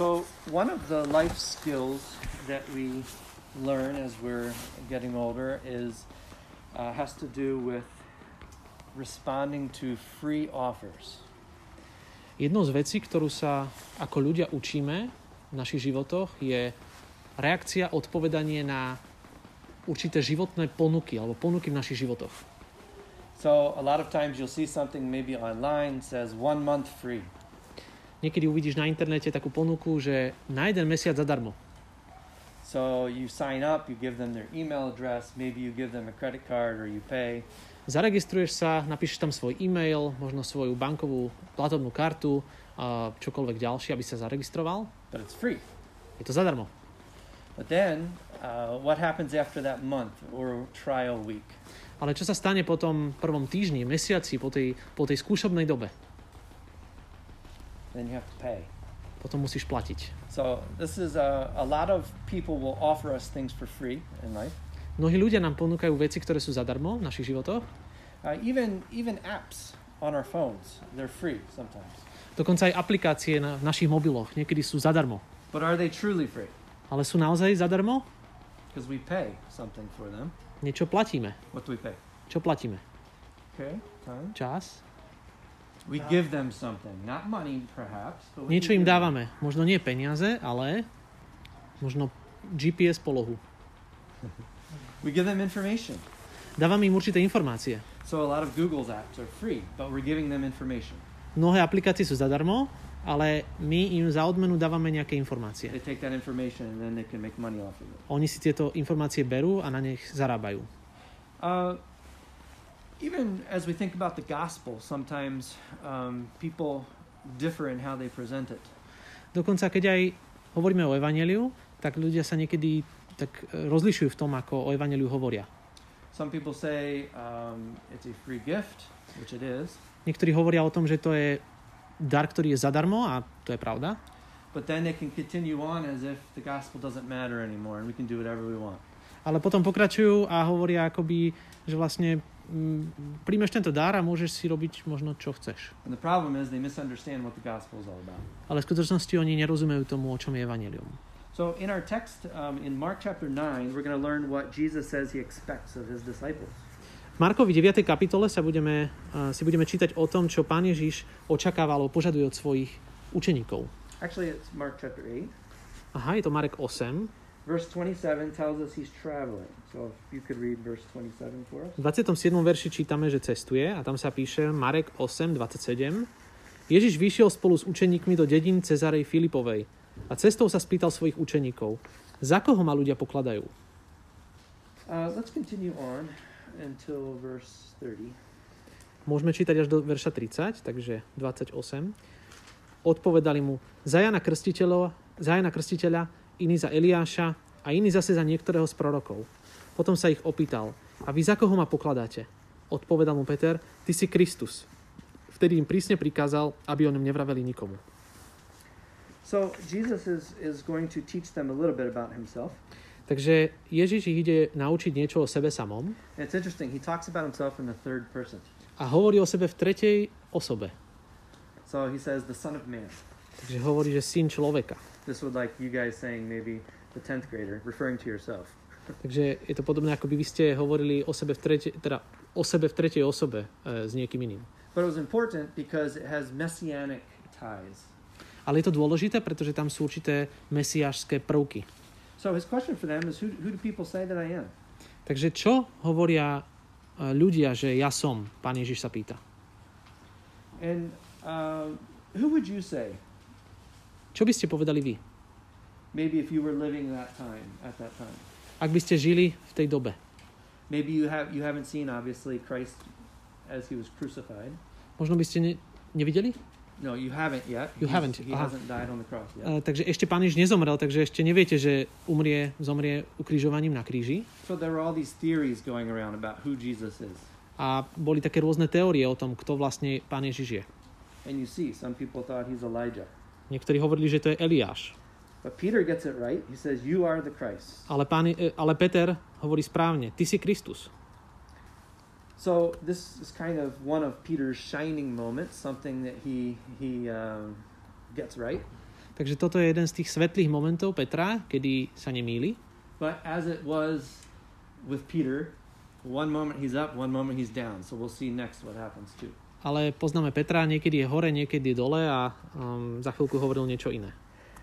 So, one of the life skills that we learn as we're getting older is uh, has to do with responding to free offers. Jednou z vecí, ktorú sa ako ľudia učíme v našich životoch, je reakcia, odpovedanie na určité životné ponuky alebo ponuky v našich životoch. So, a lot of times you'll see something maybe online says one month free. Niekedy uvidíš na internete takú ponuku, že na jeden mesiac zadarmo. So, you sign up, you give them their email address, maybe you give them a credit card or you pay. Zaregistruješ sa, napíšeš tam svoj e-mail, možno svoju bankovú platobnú kartu, a čokoľvek ďalšie, aby sa zaregistroval. but it's free. Je to zadarmo. But then, uh, what happens after that month or trial week? Ale čo sa stane po tom prvom týždni, mesiaci, po tej, po tej skúšobnej dobe? Then you have to pay. Potom musíš platiť. So this is a, a lot of people will offer us things for free in life. Mnohí ľudia nám ponúkajú veci, ktoré sú zadarmo v našich životoch. Uh, even even apps on our phones, they're free sometimes. Dokonca aj aplikácie na, v našich mobiloch niekedy sú zadarmo. But are they truly free? Ale sú naozaj zadarmo? Because we pay something for them. Niečo platíme. What do we pay? Čo platíme? Okay, time. Čas? Niečo give im dávame. Možno nie peniaze, ale možno GPS polohu. We give them information. Dávame im určité informácie. So a lot of Google's apps are free, but we're giving them information. Mnohé aplikácie sú zadarmo, ale my im za odmenu dávame nejaké informácie. They take that information and then they can make money off of it. Oni si tieto informácie berú a na nich zarábajú. Uh, even as we think about the gospel, sometimes um, people differ in how they present it. Dokonca keď aj hovoríme o evaneliu, tak ľudia sa niekedy tak e, rozlišujú v tom, ako o evaneliu hovoria. Some people say um, it's a free gift, which it is, Niektorí hovoria o tom, že to je dar, ktorý je zadarmo a to je pravda. but then they can continue on as if the gospel doesn't matter anymore and we can do whatever we want. Ale potom pokračujú a hovoria akoby, že vlastne príjmeš tento dar a môžeš si robiť možno čo chceš. Ale v skutočnosti oni nerozumejú tomu, o čom je evanelium. So in our text um, in Mark chapter 9, we're going to learn what Jesus says he expects of his disciples. V Markovi 9. kapitole sa budeme, uh, si budeme čítať o tom, čo pán Ježiš očakával požaduje od svojich učeníkov. Actually, it's Mark chapter 8. Aha, je to Marek 8. Verse 27 tells us he's traveling. So if you could read verse 27 for us. V 27. verši čítame, že cestuje a tam sa píše Marek 8, 27. Ježiš vyšiel spolu s učeníkmi do dedín Cezarej Filipovej a cestou sa spýtal svojich učeníkov, za koho ma ľudia pokladajú? Uh, let's continue on until verse 30. Môžeme čítať až do verša 30, takže 28. Odpovedali mu za Jana Krstiteľa, za Jana Krstiteľa, iný za Eliáša a iný zase za niektorého z prorokov. Potom sa ich opýtal, a vy za koho ma pokladáte? Odpovedal mu Peter, ty si Kristus. Vtedy im prísne prikázal, aby o ňom nevraveli nikomu. So Jesus is, is going to teach them a little bit about himself. Takže Ježiš ich ide naučiť niečo o sebe samom it's interesting. He talks about himself in the third person. a hovorí o sebe v tretej osobe. So he says, the Son of Man. Takže hovorí, že syn človeka. This would like you guys saying maybe the 10th grader, referring to yourself. Takže je to podobné, ako by vy ste hovorili o sebe v tretej, teda o sebe v tretej osobe e, s niekým iným. But it was important because it has messianic ties. Ale je to dôležité, pretože tam sú určité mesiášské prvky. So his question for them is, who, who do people say that I am? Takže čo hovoria e, ľudia, že ja som? Pán Ježiš sa pýta. And uh, who would you say? Čo by ste povedali vy? Maybe if you were living that time, at that time. Ak by ste žili v tej dobe. Maybe you have you haven't seen obviously Christ as he was crucified. Možno by ste ne, nevideli? No, you haven't yet. You He's- haven't, He aha. hasn't died on the cross yet. E, takže ešte Pán Ježiš nezomrel, takže ešte neviete, že umrie, zomrie ukrižovaním na kríži. so there were all these theories going around about who Jesus is. A boli také rôzne teórie o tom, kto vlastne Pán Ježiš je. And you see, some people thought he's Elijah. Niektorí hovorili, že to je Eliáš. But Peter gets it right. He says, You are the Christ. Ale, pán, e, ale Peter hovorí správne, ty si Kristus. So this is kind of one of Peter's shining moments, something that he he um, gets right. Takže toto je jeden z tých svetlých momentov Petra, kedy sa nemýli. But as it was with Peter, one moment he's up, one moment he's down. So we'll see next what happens too. Ale poznáme Petra, niekedy je hore, niekedy je dole a um, za chvíľku hovoril niečo iné.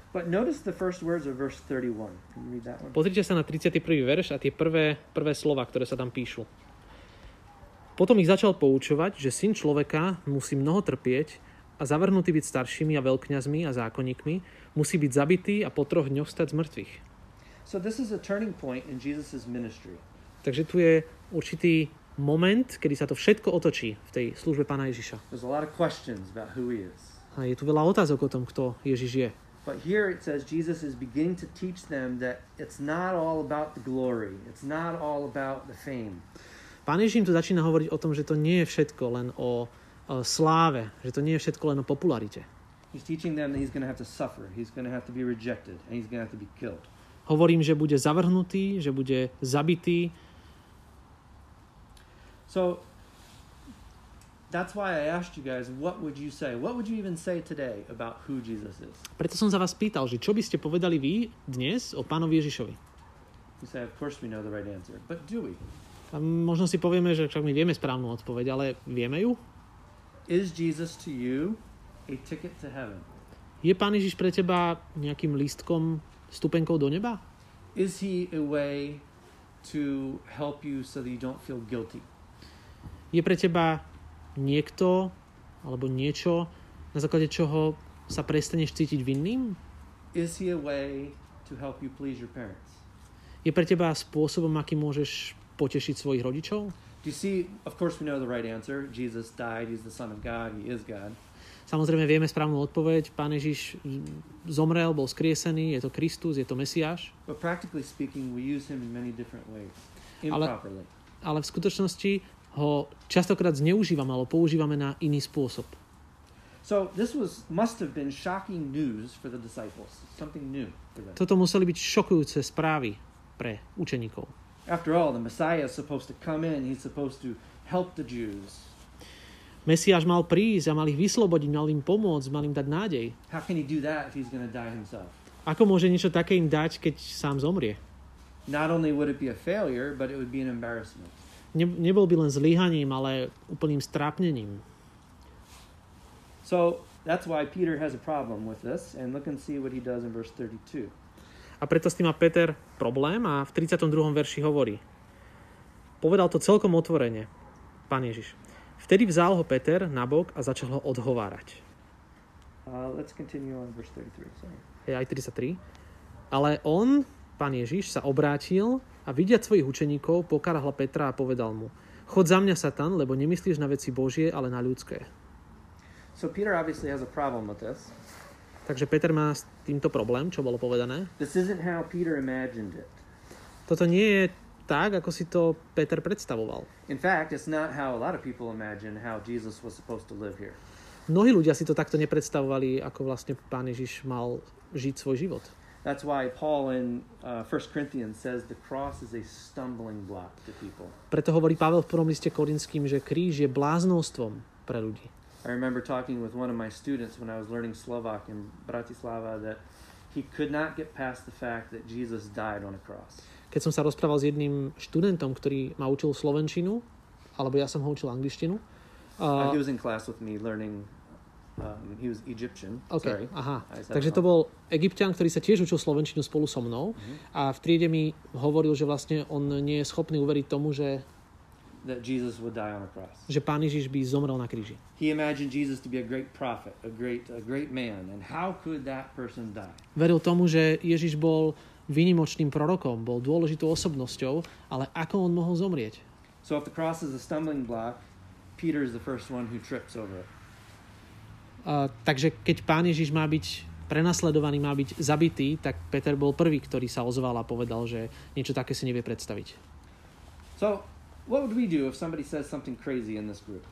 But notice the first words of verse 31. Can you read that one? Pozrite sa na 31. verš a tie prvé, prvé slova, ktoré sa tam píšu. Potom ich začal poučovať, že syn človeka musí mnoho trpieť a zavrhnutý byť staršími a veľkňazmi a zákonníkmi, musí byť zabitý a po troch dňoch stať z mŕtvych. So this is a turning point in Jesus' ministry. Takže tu je určitý moment, kedy sa to všetko otočí v tej službe pána Ježiša. There's a lot of questions about who he is. A je tu veľa otázok o tom, kto Ježiš je. But here it says Jesus is beginning to teach them that it's not all about the glory. It's not all about the fame. Pán Ježiš im tu začína hovoriť o tom, že to nie je všetko len o, o sláve, že to nie je všetko len o popularite. He's teaching them that he's going to have to suffer. He's going to have to be rejected and he's going to have to be killed. Hovorím, že bude zavrhnutý, že bude zabitý. So that's why I asked you guys, what would you say? What would you even say today about who Jesus is? Preto som sa vás pýtal, že čo by ste povedali vy dnes o pánovi Ježišovi? You say, of course we know the right answer, but do we? A možno si povieme, že však my vieme správnu odpoveď, ale vieme ju? Is Jesus to you a ticket to heaven? Je pán Ježiš pre teba nejakým lístkom, stupenkou do neba? Is he a way to help you so that you don't feel guilty? Je pre teba niekto alebo niečo, na základe čoho sa prestaneš cítiť vinným? Is he a way to help you please your parents? Je pre teba spôsobom, aký môžeš potešiť svojich rodičov? Do you see? Of course, we know the right answer. Jesus died. He's the Son of God. He is God. Samozrejme vieme správnu odpoveď. Pán Ježiš zomrel, bol skriesený, je to Kristus, je to Mesiáš. But practically speaking, we use him in many different ways, Ale- improperly. Ale v skutočnosti ho častokrát zneužívame alebo používame na iný spôsob. So this was must have been shocking news for the disciples. Something new for them. Toto museli byť šokujúce správy pre učeníkov. After all, the Messiah is supposed to come in. He's supposed to help the Jews. Mesiáš mal prísť a mal ich vyslobodiť, mal im pomôcť, mal im dať nádej. How can he do that if he's going to die himself? Ako môže niečo také im dať, keď sám zomrie? Not only would it be a failure, but it would be an embarrassment. Ne, nebol by len zlyhaním, ale úplným strápnením. So that's why Peter has a problem with this. And look and see what he does in verse 32. A preto s tým má Peter problém a v 32. verši hovorí. Povedal to celkom otvorene, pán Ježiš. Vtedy vzal ho Peter na bok a začal ho odhovárať. Uh, let's continue on verse 33. Sorry. Je aj 33. Ale on, pán Ježiš, sa obrátil a vidiať svojich učeníkov, pokarhal Petra a povedal mu Chod za mňa, Satan, lebo nemyslíš na veci Božie, ale na ľudské. So Peter obviously has a problem with this. Takže Peter má s týmto problém, čo bolo povedané. This isn't how Peter imagined it. Toto nie je tak, ako si to Peter predstavoval. In fact, it's not how a lot of people imagine how Jesus was supposed to live here. Mnohí ľudia si to takto nepredstavovali, ako vlastne pán Ježiš mal žiť svoj život. That's why Paul in uh, 1 Corinthians says the cross is a stumbling block to people. Preto hovorí Pavel v prvom liste Korinským, že kríž je bláznostvom pre ľudí. I remember talking with one of my students when I was learning Slovak in Bratislava that he could not get past the fact that Jesus died on a cross. Keď som sa rozprával s jedným študentom, ktorý ma učil slovenčinu, alebo ja som ho učil angličtinu, Uh, he was in class with me learning. Um, he was Egyptian. OK, Sorry. aha. Takže to bol egyptian, ktorý sa tiež učil slovenčinu spolu so mnou Mhm. a v triede mi hovoril, že vlastne on nie je schopný uveriť tomu, že, That Jesus would die on a cross. že pán Ježiš by zomrel na kríži. He imagined Jesus to be a great prophet, a great, a great man, and how could that person die? Veril tomu, že Ježiš bol výnimočným prorokom, bol dôležitou osobnosťou, ale ako on mohol zomrieť? So if the cross is a stumbling block, Peter is the first one who trips over it. Takže keď pán Ježiš má byť prenasledovaný, má byť zabitý, tak Peter bol prvý, ktorý sa ozval a povedal, že niečo také si nevie predstaviť. So, what would we do if somebody says something crazy in this group?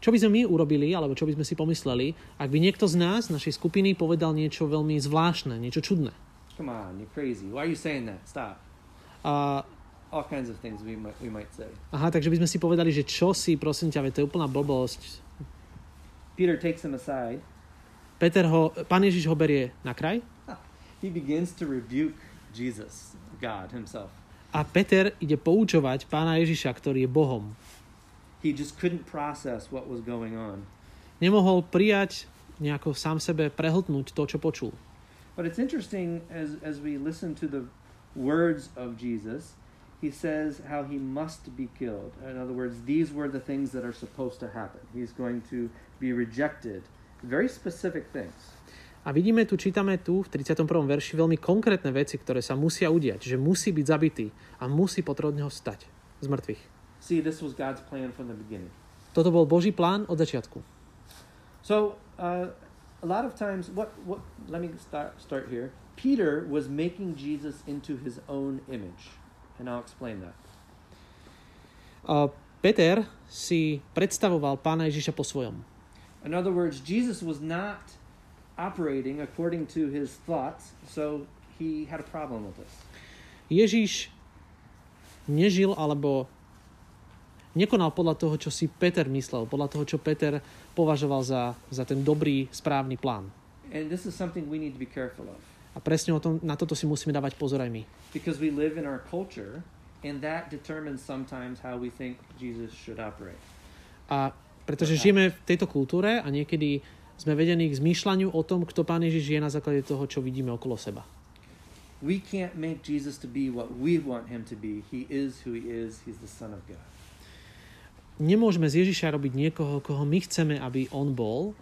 Čo by sme my urobili, alebo čo by sme si pomysleli, ak by niekto z nás, našej skupiny, povedal niečo veľmi zvláštne, niečo čudné. Come on, you're crazy. Why are you saying that? Stop. A, All kinds of things we might, we might say. aha, takže by sme si povedali, že čo si, prosím ťa, to je úplná blbosť. Peter takes him aside Peter ho, pán Ježiš ho berie na kraj He begins to rebuke Jesus, God himself. a Peter ide poučovať pána Ježiša, ktorý je Bohom. He just couldn't process what was going on. Nemohol prijať nejako sám sebe prehltnúť to, čo počul. But it's interesting as, as we listen to the words of Jesus, he says how he must be killed. In other words, these were the things that are supposed to happen. He's going to be rejected. Very specific things. A vidíme tu, čítame tu v 31. verši veľmi konkrétne veci, ktoré sa musia udiať. Že musí byť zabitý a musí potrebne ho stať z mŕtvych. See, this was God's plan from the beginning. Toto bol Boží plán od začiatku. So, uh, a lot of times, what, what, let me start, start here. Peter was making Jesus into his own image. And I'll explain that. A Peter si predstavoval pána Ježiša po svojom. In other words, Jesus was not operating according to his thoughts, so he had a problem with this. Ježiš nežil alebo nekonal podľa toho, čo si Peter myslel, podľa toho, čo Peter považoval za, za ten dobrý, správny plán. And this is something we need to be careful of A presne o tom, na toto si musíme dávať pozor aj my. because we live in our culture, and that determines sometimes how we think Jesus should operate. A pretože žijeme v tejto kultúre a niekedy sme vedení k zmýšľaniu o tom, kto Pán Ježiš je na základe toho, čo vidíme okolo seba. We can't make Jesus to be what we want him to be. He is who he is. He's the Son of God. Nemôžeme z Ježiša robiť niekoho, koho my chceme, aby on bol.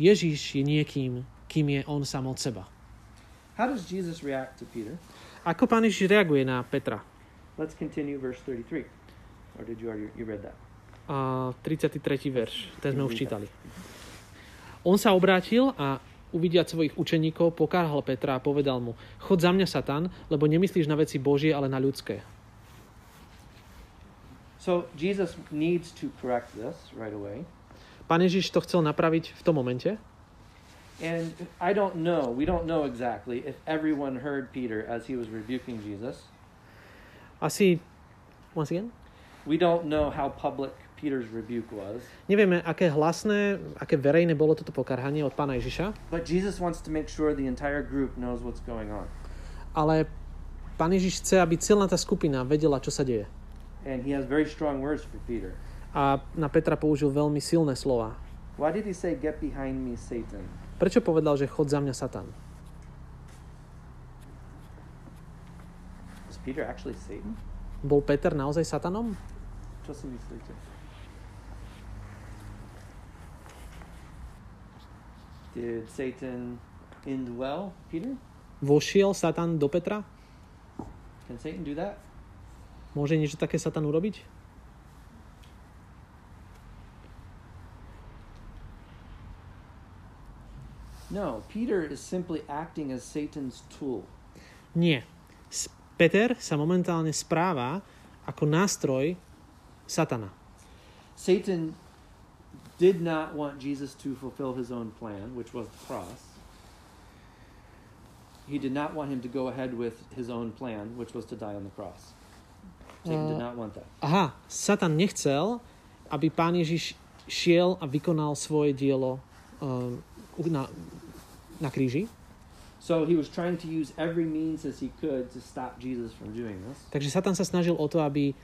Ježiš je niekým, kým je on sám od seba. How does Jesus react to Peter? Ako Pán Ježiš reaguje na Petra? Let's continue verse 33. Or did you already you read that? A 33. verš, ten sme už čítali. On sa obrátil a uvidiať svojich učeníkov, pokárhal Petra a povedal mu, chod za mňa, Satan, lebo nemyslíš na veci Božie, ale na ľudské. So Jesus needs to correct this right away. Pán Ježiš to chcel napraviť v tom momente. And I don't know, we don't know exactly if everyone heard Peter as he was rebuking Jesus. Asi, once again, We don't know how public Peter's rebuke was. nevieme, aké hlasné, aké verejné bolo toto pokarhanie od Pána Ježiša, But Jesus wants to make sure the entire group knows what's going on. ale Pán Ježiš chce, aby celá tá skupina vedela, čo sa deje. And he has very strong words for Peter. A na Petra použil veľmi silné slova. Why did he say, Get behind me, Satan? Prečo povedal, že chod za mňa, Satan? Was Peter actually Satan? Bol Peter naozaj Satanom? Čo si myslíte? Did Satan indwell Peter? Vošiel Satan do Petra? Can Satan do that? Môže niečo také Satan urobiť? No, Peter is simply acting as Satan's tool. Nie. Peter sa momentálne správa ako nástroj Satana. Satan did not want Jesus to fulfill his own plan, which was the cross. He did not want him to go ahead with his own plan, which was to die on the cross. Satan did Uh, not want that. Aha, Satan nechcel, aby pán Ježiš šiel a vykonal svoje dielo um, na, na kríži. So he was trying to use every means as he could to stop Jesus from doing this. Takže Satan sa snažil o to, aby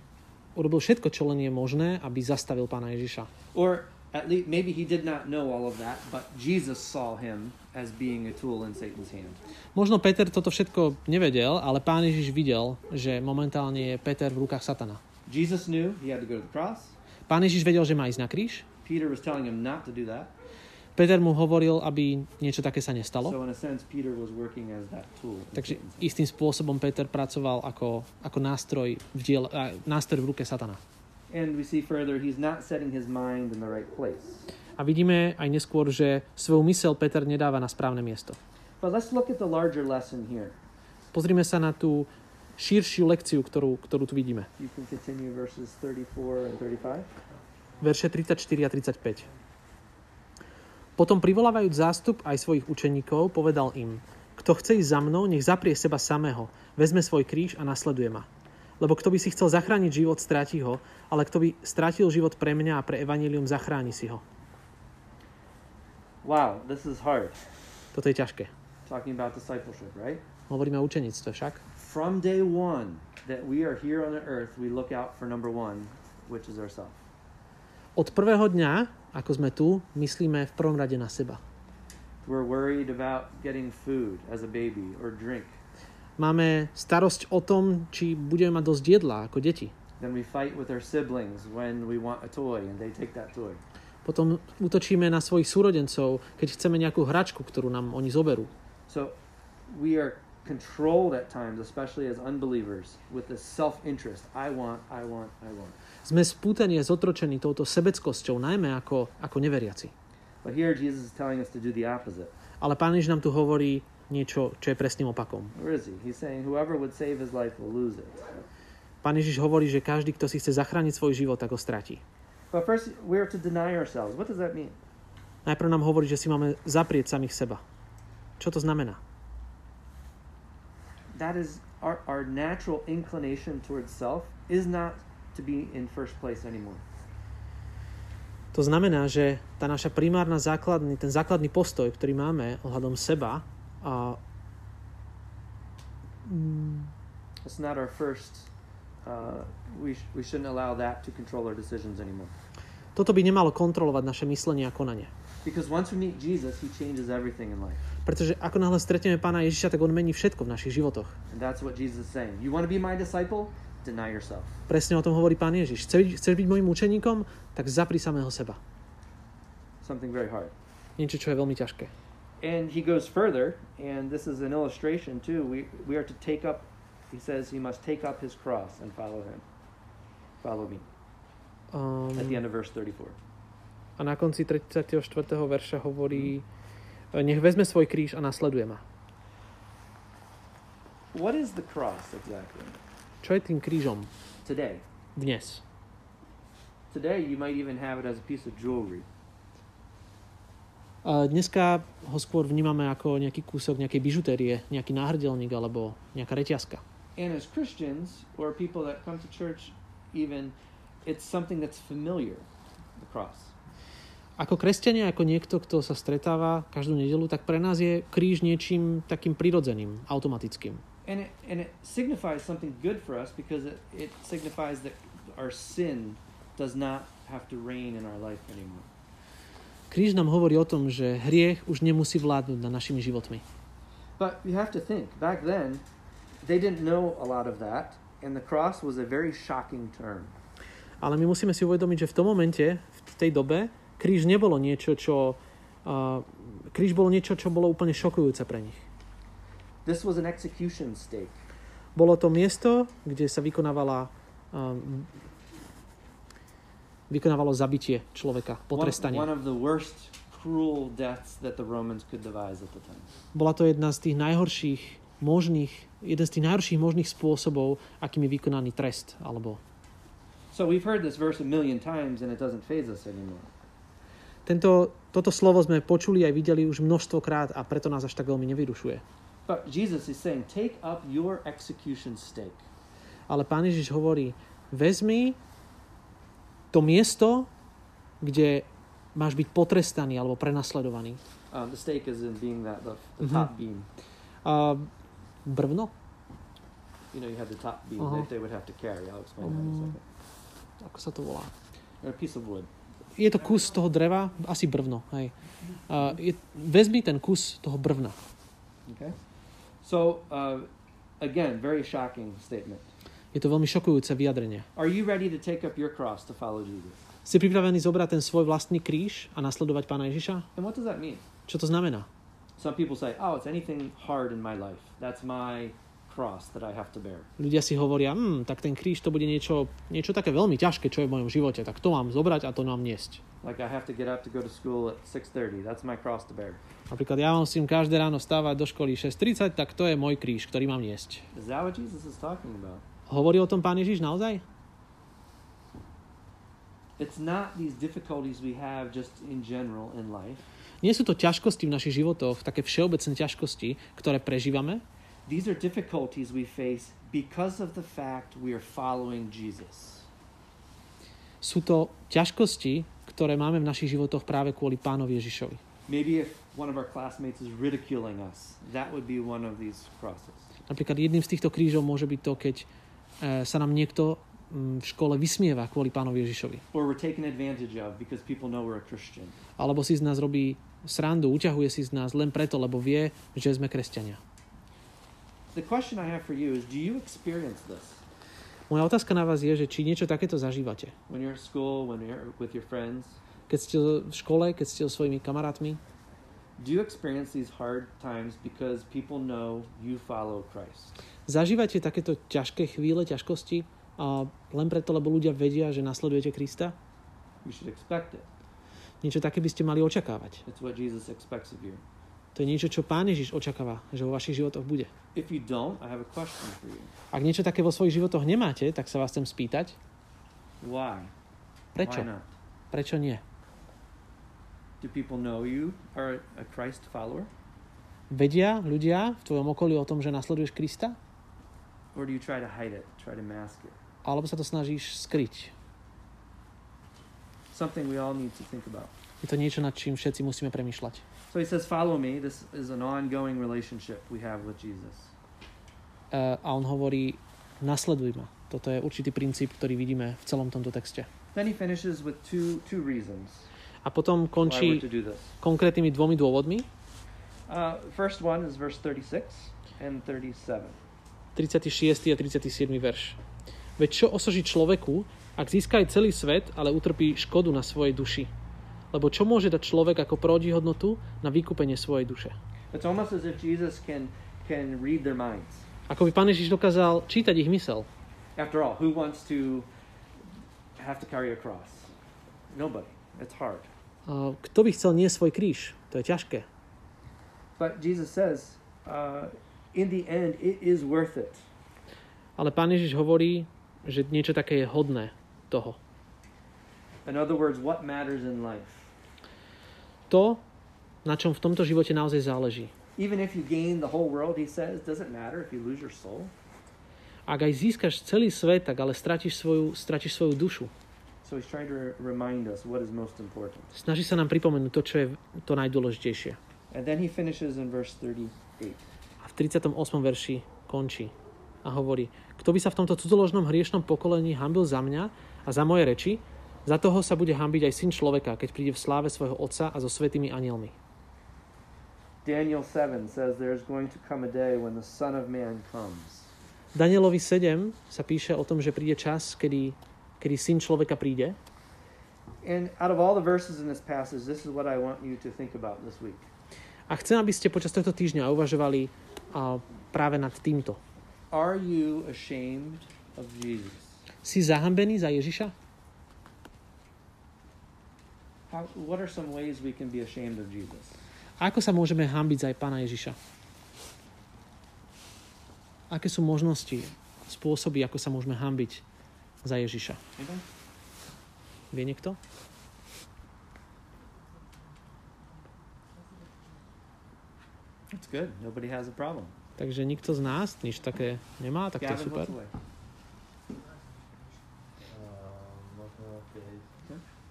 urobil všetko, čo len je možné, aby zastavil pána Ježiša. Or at least maybe he did not know all of that, but Jesus saw him as being a tool in Satan's hand. Možno Peter toto všetko nevedel, ale pán Ježiš videl, že momentálne je Peter v rukách Satana. Jesus knew he had to go to the cross. Pán Ježiš vedel, že má ísť na kríž. Peter was telling him not to do that. Peter mu hovoril, aby niečo také sa nestalo. So sense, Takže istým spôsobom Peter pracoval ako, ako nástroj, v diel, nástroj v ruke Satana. And we see further, he's not setting his mind in the right place. A vidíme aj neskôr, že svoju mysel Peter nedáva na správne miesto. But let's look at the larger lesson here. Pozrime sa na tú širšiu lekciu, ktorú, ktorú tu vidíme. You can continue verses 34 and 35. Verše 34 a 35. Potom privolávajúc zástup aj svojich učeníkov, povedal im, kto chce ísť za mnou, nech zaprie seba samého, vezme svoj kríž a nasleduje ma. Lebo kto by si chcel zachrániť život, stráti ho, ale kto by strátil život pre mňa a pre evanílium, zachráni si ho. Wow, this is hard. Toto je ťažké. Talking about discipleship, right? Hovoríme o učenictve však. From day one that we are here on the earth, we look out for number one, which is ourselves. Od prvého dňa, ako sme tu, myslíme v prvom rade na seba. We're worried about getting food as a baby or drink. Máme starosť o tom, či budeme mať dosť jedla ako deti. Then we fight with our siblings when we want a toy and they take that toy. Potom útočíme na svojich súrodencov, keď chceme nejakú hračku, ktorú nám oni zoberú. So we are controlled at times, especially as unbelievers, with this self-interest. I want, I want, I want. Sme spútení a zotročení touto sebeckosťou, najmä ako, ako neveriaci. But here Jesus is telling us to do the opposite. Ale Pán Ježiš nám tu hovorí niečo, čo je presným opakom. Pán Ježiš hovorí, že každý, kto si chce zachrániť svoj život, tak ho stratí. But first, we are to deny ourselves. What does that mean? Najprv nám hovorí, že si máme zaprieť samých seba. Čo to znamená? That is our, our natural inclination towards self is not to be in first place anymore. To znamená, že tá naša primárna základný, ten základný postoj, ktorý máme ohľadom seba, a, mm, It's not our first. Uh, we, sh- we shouldn't allow that to control our decisions anymore. toto by nemalo kontrolovať naše myslenie a konanie. Because once we meet Jesus, he changes everything in life. Pretože ako náhle stretneme Pána Ježiša, tak On mení všetko v našich životoch. And that's what Jesus is saying. You want to be my disciple? Deny yourself. Presne o tom hovorí Pán Ježiš. Chceš, byť- chceš byť môjim učeníkom? Tak zapri samého seba. Something very hard. Niečo, čo je veľmi ťažké. And he goes further, and this is an illustration too. We, we are to take up, he says, he must take up his cross and follow him. Follow me. At the Um, end of verse 34. a na konci 34. verša hovorí, nech vezme svoj kríž a nasleduje ma. What is the cross exactly? Čo je tým krížom Today. dnes? Today, you might even have it as a piece of jewelry. Dneska ho skôr vnímame ako nejaký kúsok nejakej bižutérie, nejaký náhrdelník alebo nejaká reťazka. And as Christians, or people that come to church, even, it's something that's familiar, the cross. Ako kresťania, ako niekto, kto sa stretáva každú nedelu, tak pre nás je kríž niečím takým prirodzeným, automatickým. And it, and it signifies something good for us because it, it signifies that our sin does not have to reign in our life anymore. Kríž nám hovorí o tom, že hriech už nemusí vládnuť nad našimi životmi. But you have to think, back then, they didn't know a lot of that, and the cross was a very shocking term. Ale my musíme si uvedomiť, že v tom momente, v tej dobe, kríž nebolo niečo, čo... Uh, kríž bolo niečo, čo bolo úplne šokujúce pre nich. This was an execution stake. Bolo to miesto, kde sa vykonávala um, vykonávalo zabitie človeka, potrestanie. Bola to jedna z tých najhorších možných, jeden z tých najhorších možných spôsobov, akým je vykonaný trest, alebo So we've heard this verse a million times and it doesn't phase us anymore. Tento, toto slovo sme počuli aj videli už množstvo krát a preto nás až tak veľmi nevyrušuje. But Jesus is saying, take up your execution stake. Ale Pán Ježiš hovorí, vezmi to miesto, kde máš byť potrestaný alebo prenasledovaný. Um, the stake is in being that the, the Mhm. top beam. A brvno? You know, you have the top beam Uh-huh. that they would have to carry. I'll explain that in a Mm. second. Ako sa to volá? Or a piece of wood. Je to kus toho dreva, asi brvno, hej. A je, vezmi ten kus toho brvna. Okay. So uh, again, very shocking statement. Je to veľmi šokujúce vyjadrenie. Are you ready to take up your cross to follow Jesus? Si pripravený zobrať ten svoj vlastný kríž a nasledovať Pána Ježiša? And what does that mean? Čo to znamená? Some people say, "Oh, it's anything hard in my life. That's my cross that I have to bear." Ľudia si hovoria, hm, tak ten kríž to bude niečo, niečo také veľmi ťažké, čo je v mojom živote, tak to mám zobrať a to mám niesť. Like I have to get up to go to school at 6:30. That's my cross to bear. Napríklad ja musím každé ráno stávať do školy 6.30, tak to je môj kríž, ktorý mám niesť. Is that what Jesus is talking about? Hovorí o tom Pán Ježiš naozaj? It's not these difficulties we have just in general in life. Nie sú to ťažkosti v našich životoch, také všeobecné ťažkosti, ktoré prežívame. These are difficulties we face because of the fact we are following Jesus. Sú to ťažkosti, ktoré máme v našich životoch práve kvôli Pánovi Ježišovi. Maybe if one of our classmates is ridiculing us, that would be one of these crosses. Napríklad jedným z týchto krížov môže byť to, keď sa nám niekto mm, v škole vysmieva kvôli pánovi Ježišovi. Alebo si z nás robí srandu, uťahuje si z nás len preto, lebo vie, že sme kresťania. Moja otázka na vás je, že či niečo takéto zažívate. when you're at school, when you're with your friends? Keď ste v škole, keď ste so svojimi kamarátmi, Do you experience these hard times because people know you follow Christ? zažívate takéto ťažké chvíle, ťažkosti a len preto, lebo ľudia vedia, že nasledujete Krista? You should expect it. Niečo také by ste mali očakávať. It's what Jesus expects of you. To je niečo, čo Pán Ježiš očakáva, že vo vašich životoch bude. If you don't, I have a question for you. Ak niečo také vo svojich životoch nemáte, tak sa vás chcem spýtať, Why? prečo? Why not? Prečo nie? Do people know you are a Christ follower? Vedia ľudia v tvojom okolí o tom, že nasleduješ Krista? Or do you try to hide it, try to mask it? Alebo sa to snažíš skryť? Something we all need to think about. Je to niečo, nad čím všetci musíme premýšľať. So he says, Follow me. This is an ongoing relationship we have with Jesus. Uh, a on hovorí, nasleduj ma. Toto je určitý princíp, ktorý vidíme v celom tomto texte. Then he finishes with two, two reasons A potom končí konkrétnymi dvomi dôvodmi. Uh, first one is verse 36 and 37. 36. a 37. verš. Veď čo osoží človeku, ak získa aj celý svet, ale utrpí škodu na svojej duši? Lebo čo môže dať človek ako protihodnotu na vykúpenie svojej duše? It's almost as if Jesus can, can read their minds. Ako by Pán Ježiš dokázal čítať ich mysel. After all, who wants to have to carry a cross? Nobody. It's hard. Kto by chcel nie svoj kríž? To je ťažké. But Jesus says, uh, in the end, it is worth it. Ale Pán Ježiš hovorí, že niečo také je hodné toho. In other words, what matters in life? To, na čom v tomto živote naozaj záleží. Even if you gain the whole world, he says, does it matter if you lose your soul? Ak aj získaš celý svet, tak ale stratíš svoju, stratíš svoju dušu. So he's trying to re- remind us what is most important. Snaží sa nám pripomenúť to, čo je to najdôležitejšie. And then he finishes in verse 38. A v 38. verši končí a hovorí, kto by sa v tomto cudzoložnom hriešnom pokolení hambil za mňa a za moje reči, za toho sa bude hambiť aj syn človeka, keď príde v sláve svojho otca a so svetými anielmi. Daniel 7 says there's going to come a day when the Son of Man comes. Danielovi 7 sa píše o tom, že príde čas, kedy, kedy syn človeka príde. And out of all the verses in this passage, this is what I want you to think about this week. A chcem, aby ste počas tohto týždňa uvažovali a, práve nad týmto. Are you ashamed of Jesus? Si zahambený za Ježiša? How, what are some ways we can be ashamed of Jesus? Ako sa môžeme hambiť za aj pána Ježiša? Aké sú možnosti, spôsoby, ako sa môžeme hambiť za Ježiša? Vie niekto? That's good. Nobody has a problem. Takže nikto z nás nič také nemá, tak to je super. way?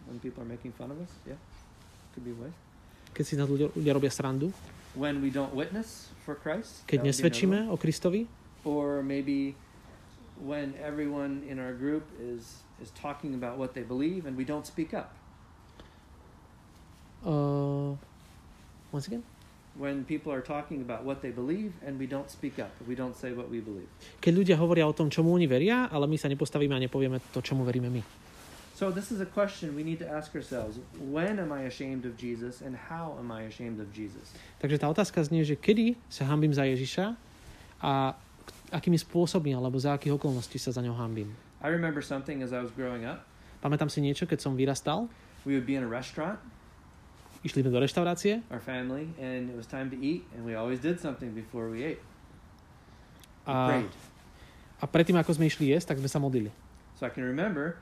When people are making fun of us? Yeah. Could be a way. Keď si nás ľudia, ľudia robia srandu, When we don't witness for Christ? keď nesvedčíme o Kristovi, Or maybe when everyone in our group is is talking about what they believe and we don't speak up. uh, once again, When people are talking about what they believe and we don't speak up, we don't say what we believe. keď ľudia hovoria o tom, čomu oni veria, ale my sa nepostavíme a nepovieme to, čomu veríme my. So this is a question we need to ask ourselves. When am I ashamed of Jesus and how am I ashamed of Jesus? Takže tá otázka znie, že kedy sa hambím za Ježiša a akými spôsobmi alebo za akých okolností sa za ňo hambím. I remember something as I was growing up. Pamätám si niečo, keď som vyrastal, We would be in a restaurant, išli sme do reštaurácie our family, and it was time to eat, and we always did something before we ate. We a, prayed. a predtým, ako sme išli jesť, tak sme sa modlili. So I can remember,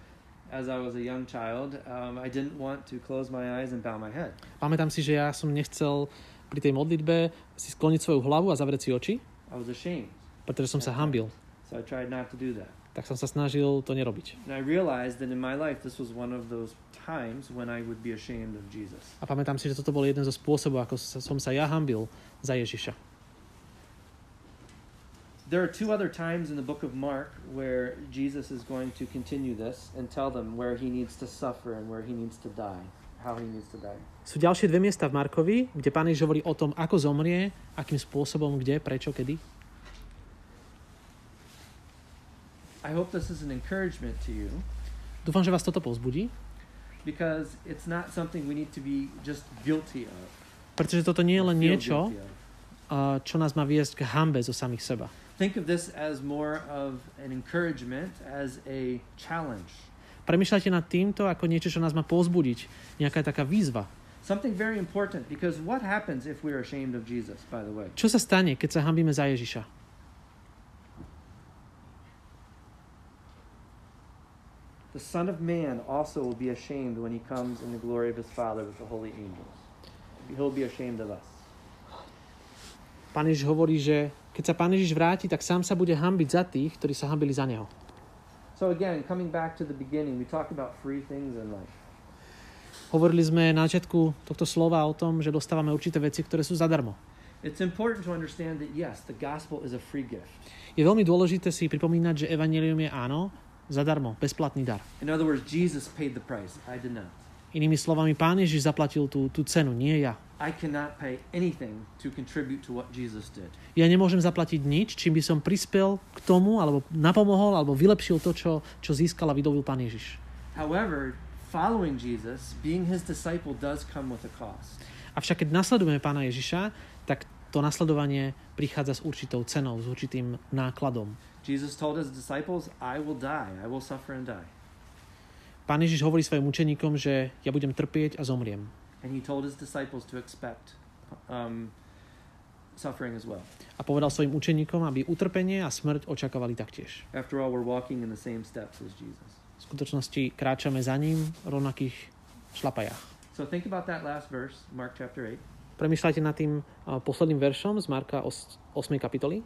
as I was a young child, um, I didn't want to close my eyes and bow my head. Pamätám si, že ja som nechcel pri tej modlitbe si skloniť svoju hlavu a zavrieť si oči, I was ashamed. Pretože som sa hambil. So I tried not to do that. Tak som sa snažil to nerobiť. And I realized that in my life, this was one of those times when I would be ashamed of Jesus. A pamätám si, že toto bol jeden zo spôsobov, ako sa, som sa ja hambil za Ježiša. There are two other times in the book of Mark where Jesus is going to continue this and tell them where he needs to suffer and where he needs to die, how he needs to die. Sú ďalšie dve miesta v Markovi, kde Pán Ježiš hovorí o tom, ako zomrie, akým spôsobom, kde, prečo, kedy. I hope this is an encouragement to you Dúfam, že vás toto povzbudí, because it's not something we need to be just guilty of. pretože toto nie je len niečo, čo nás má viesť k hambe zo samých seba. Think of this as more of an encouragement, as a challenge. Premýšľajte nad týmto ako niečo, čo nás má povzbudiť. Nejaká taká výzva. Something very important because what happens if we're ashamed of Jesus, by the way? Čo sa stane, keď sa hambíme za Ježiša? The Son of Man also will be ashamed when he comes in the glory of his Father with the holy angels. He'll be ashamed of us. Pán Ježiš hovorí, že keď sa Pán Ježiš vráti, tak sám sa bude hambiť za tých, ktorí sa hambili za Neho. So again, coming back to the beginning, we talked about free things in life. Hovorili sme na začiatku tohto slova o tom, že dostávame určité veci, ktoré sú zadarmo. It's important to understand that yes, the gospel is a free gift. Je veľmi dôležité si pripomínať, že evanelium je áno, zadarmo, bezplatný dar. In other words, Jesus paid the price. I did not. Inými slovami, Pán Ježiš zaplatil tú, tú cenu, nie ja. I cannot pay anything to contribute to what Jesus did. Ja nemôžem zaplatiť nič, čím by som prispel k tomu, alebo napomohol, alebo vylepšil to, čo, čo získal a vydobил Pán Ježiš. However, following Jesus, being his disciple does come with a cost. Avšak keď nasledujeme Pána Ježiša, tak to nasledovanie prichádza s určitou cenou, s určitým nákladom. Jesus told his disciples, I will die, I will suffer and die. Pán Ježiš hovorí svojim učeníkom, že ja budem trpieť a zomriem. And he told his disciples to expect um, suffering as well. A povedal svojim učeníkom, aby utrpenie a smrť očakávali taktiež. After all, we're walking in the same steps as Jesus. V skutočnosti kráčame za ním v rovnakých šlapajách. So think about that last verse, Mark chapter 8. Premýšľajte nad tým uh, posledným veršom z Marka 8. kapitoly.